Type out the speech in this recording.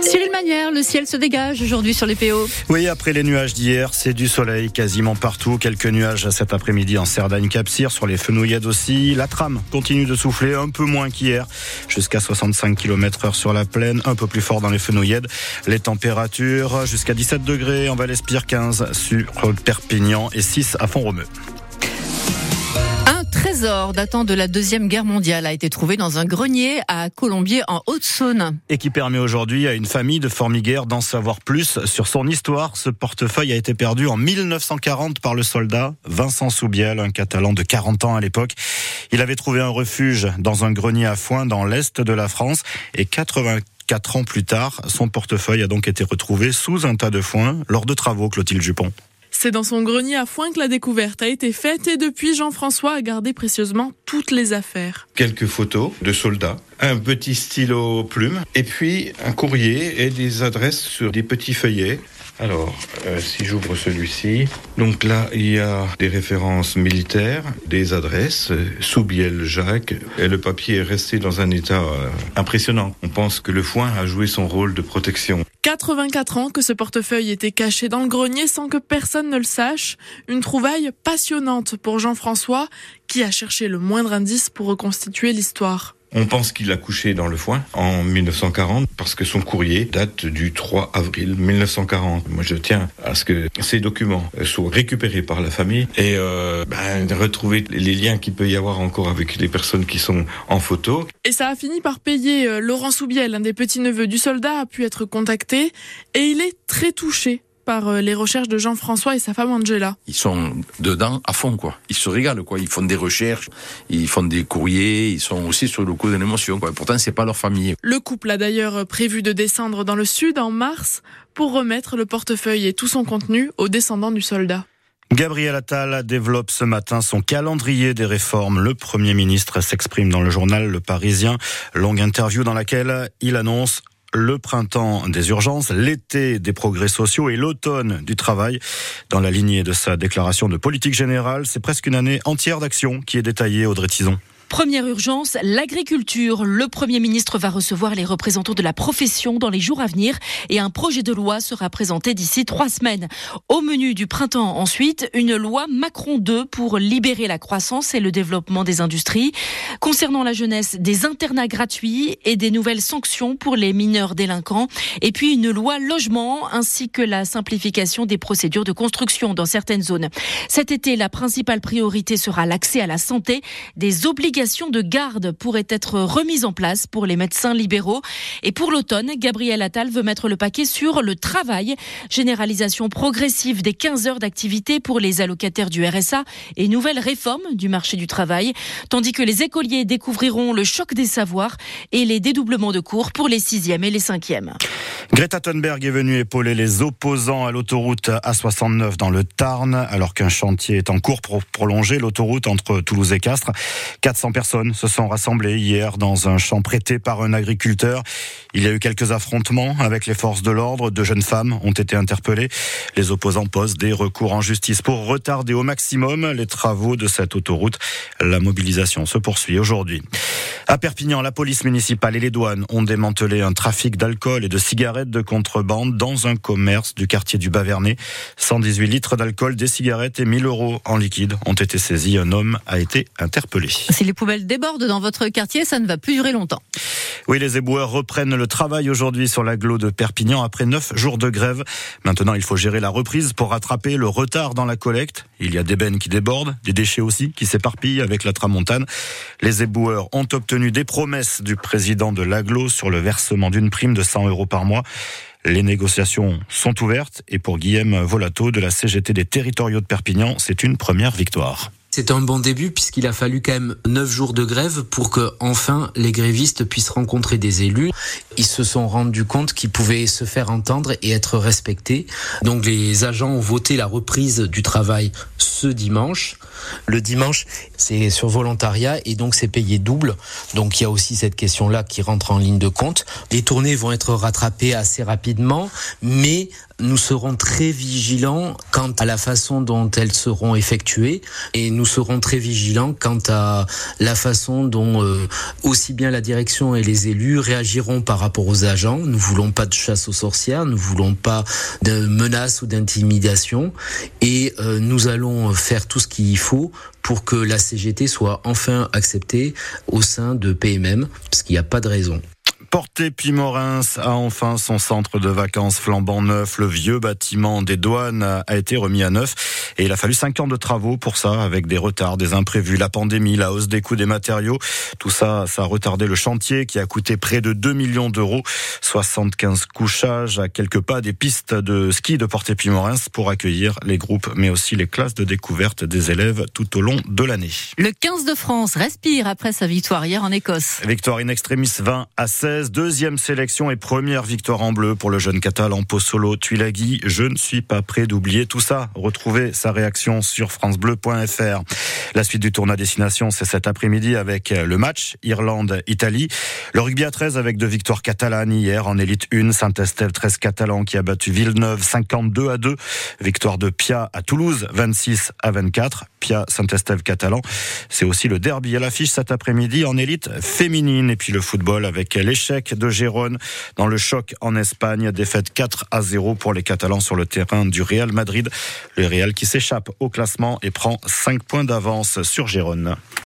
Cyril Manière, le ciel se dégage aujourd'hui sur les PO. Oui, après les nuages d'hier, c'est du soleil quasiment partout. Quelques nuages cet après-midi en Cerdagne, Capcir, sur les fenouillades aussi. La trame continue de souffler un peu moins qu'hier, jusqu'à 65 km heure sur la plaine, un peu plus fort dans les fenouillades. Les températures jusqu'à 17 degrés en Val-Espire, 15 sur Perpignan et 6 à Font-Romeu trésor datant de la Deuxième Guerre mondiale a été trouvé dans un grenier à Colombier en Haute-Saône. Et qui permet aujourd'hui à une famille de formiguères d'en savoir plus sur son histoire. Ce portefeuille a été perdu en 1940 par le soldat Vincent Soubiel, un Catalan de 40 ans à l'époque. Il avait trouvé un refuge dans un grenier à foin dans l'est de la France et 84 ans plus tard, son portefeuille a donc été retrouvé sous un tas de foin lors de travaux, Clotilde Jupon. C'est dans son grenier à foin que la découverte a été faite et depuis Jean-François a gardé précieusement toutes les affaires. Quelques photos de soldats, un petit stylo plume et puis un courrier et des adresses sur des petits feuillets. Alors, euh, si j'ouvre celui-ci, donc là, il y a des références militaires, des adresses, euh, Soubiel Jacques, et le papier est resté dans un état euh, impressionnant. On pense que le foin a joué son rôle de protection. 84 ans que ce portefeuille était caché dans le grenier sans que personne ne le sache. Une trouvaille passionnante pour Jean-François, qui a cherché le moindre indice pour reconstituer l'histoire. On pense qu'il a couché dans le foin en 1940 parce que son courrier date du 3 avril 1940. Moi, je tiens à ce que ces documents soient récupérés par la famille et euh, ben, retrouver les liens qu'il peut y avoir encore avec les personnes qui sont en photo. Et ça a fini par payer. Euh, Laurent Soubiel, un des petits-neveux du soldat, a pu être contacté et il est très touché par euh, les recherches de Jean-François et sa femme Angela. Ils sont dedans à fond, quoi. Ils se régalent, quoi. Ils font des recherches, ils font des courriers, ils sont aussi sur le coup de l'émotion, quoi. Pourtant, c'est pas leur famille. Le couple a d'ailleurs prévu de descendre dans le sud en mars pour remettre le portefeuille et tout son contenu aux descendants du soldat. Gabriel Attal développe ce matin son calendrier des réformes. Le Premier ministre s'exprime dans le journal Le Parisien. Longue interview dans laquelle il annonce le printemps des urgences, l'été des progrès sociaux et l'automne du travail. Dans la lignée de sa déclaration de politique générale, c'est presque une année entière d'action qui est détaillée, Audrey Tison. Première urgence, l'agriculture. Le Premier ministre va recevoir les représentants de la profession dans les jours à venir et un projet de loi sera présenté d'ici trois semaines. Au menu du printemps ensuite, une loi Macron 2 pour libérer la croissance et le développement des industries. Concernant la jeunesse, des internats gratuits et des nouvelles sanctions pour les mineurs délinquants. Et puis une loi logement ainsi que la simplification des procédures de construction dans certaines zones. Cet été, la principale priorité sera l'accès à la santé, des obligations de garde pourrait être remise en place pour les médecins libéraux. Et pour l'automne, Gabriel Attal veut mettre le paquet sur le travail. Généralisation progressive des 15 heures d'activité pour les allocataires du RSA et nouvelle réforme du marché du travail. Tandis que les écoliers découvriront le choc des savoirs et les dédoublements de cours pour les 6e et les 5e. Greta Thunberg est venue épauler les opposants à l'autoroute A69 dans le Tarn, alors qu'un chantier est en cours pour prolonger l'autoroute entre Toulouse et Castres. 400 personnes se sont rassemblées hier dans un champ prêté par un agriculteur. Il y a eu quelques affrontements avec les forces de l'ordre. Deux jeunes femmes ont été interpellées. Les opposants posent des recours en justice pour retarder au maximum les travaux de cette autoroute. La mobilisation se poursuit aujourd'hui. À Perpignan, la police municipale et les douanes ont démantelé un trafic d'alcool et de cigarettes de contrebande dans un commerce du quartier du Bavernais. 118 litres d'alcool, des cigarettes et 1000 euros en liquide ont été saisis. Un homme a été interpellé. Si les poubelles débordent dans votre quartier, ça ne va plus durer longtemps. Oui, les éboueurs reprennent le travail aujourd'hui sur l'agglo de Perpignan après neuf jours de grève. Maintenant, il faut gérer la reprise pour rattraper le retard dans la collecte. Il y a des bennes qui débordent, des déchets aussi qui s'éparpillent avec la tramontane. Les éboueurs ont obtenu des promesses du président de l'aglo sur le versement d'une prime de 100 euros par mois. Les négociations sont ouvertes et pour Guillaume Volato de la CGT des territoriaux de Perpignan, c'est une première victoire. C'est un bon début puisqu'il a fallu quand même neuf jours de grève pour que enfin les grévistes puissent rencontrer des élus. Ils se sont rendus compte qu'ils pouvaient se faire entendre et être respectés. Donc les agents ont voté la reprise du travail ce dimanche. Le dimanche, c'est sur volontariat et donc c'est payé double. Donc il y a aussi cette question-là qui rentre en ligne de compte. Les tournées vont être rattrapées assez rapidement, mais nous serons très vigilants quant à la façon dont elles seront effectuées et nous serons très vigilants quant à la façon dont euh, aussi bien la direction et les élus réagiront par rapport aux agents. Nous voulons pas de chasse aux sorcières, nous voulons pas de menaces ou d'intimidation et euh, nous allons faire tout ce qu'il faut pour que la CGT soit enfin acceptée au sein de PMM, parce qu'il n'y a pas de raison. Porté Pimorins a enfin son centre de vacances flambant neuf. Le vieux bâtiment des douanes a été remis à neuf et il a fallu cinq ans de travaux pour ça, avec des retards, des imprévus, la pandémie, la hausse des coûts des matériaux. Tout ça, ça a retardé le chantier qui a coûté près de 2 millions d'euros. 75 couchages à quelques pas des pistes de ski de Porté Pimorins pour accueillir les groupes, mais aussi les classes de découverte des élèves tout au long de l'année. Le 15 de France respire après sa victoire hier en Écosse. Victoire in extremis 20 à 16 deuxième sélection et première victoire en bleu pour le jeune catalan Pozzolo Tuilagi. Je ne suis pas prêt d'oublier tout ça. Retrouvez sa réaction sur francebleu.fr. La suite du tournoi destination, c'est cet après-midi avec le match Irlande-Italie. Le rugby à 13 avec deux victoires catalanes hier en élite 1. Saint-Estève 13 catalan qui a battu Villeneuve 52 à 2. Victoire de Pia à Toulouse 26 à 24. Pia Saint-Estève catalan. C'est aussi le derby à l'affiche cet après-midi en élite féminine. Et puis le football avec l'échec de Gérone dans le choc en Espagne. Défaite 4 à 0 pour les Catalans sur le terrain du Real Madrid. Le Real qui s'échappe au classement et prend 5 points d'avance sur Gérone.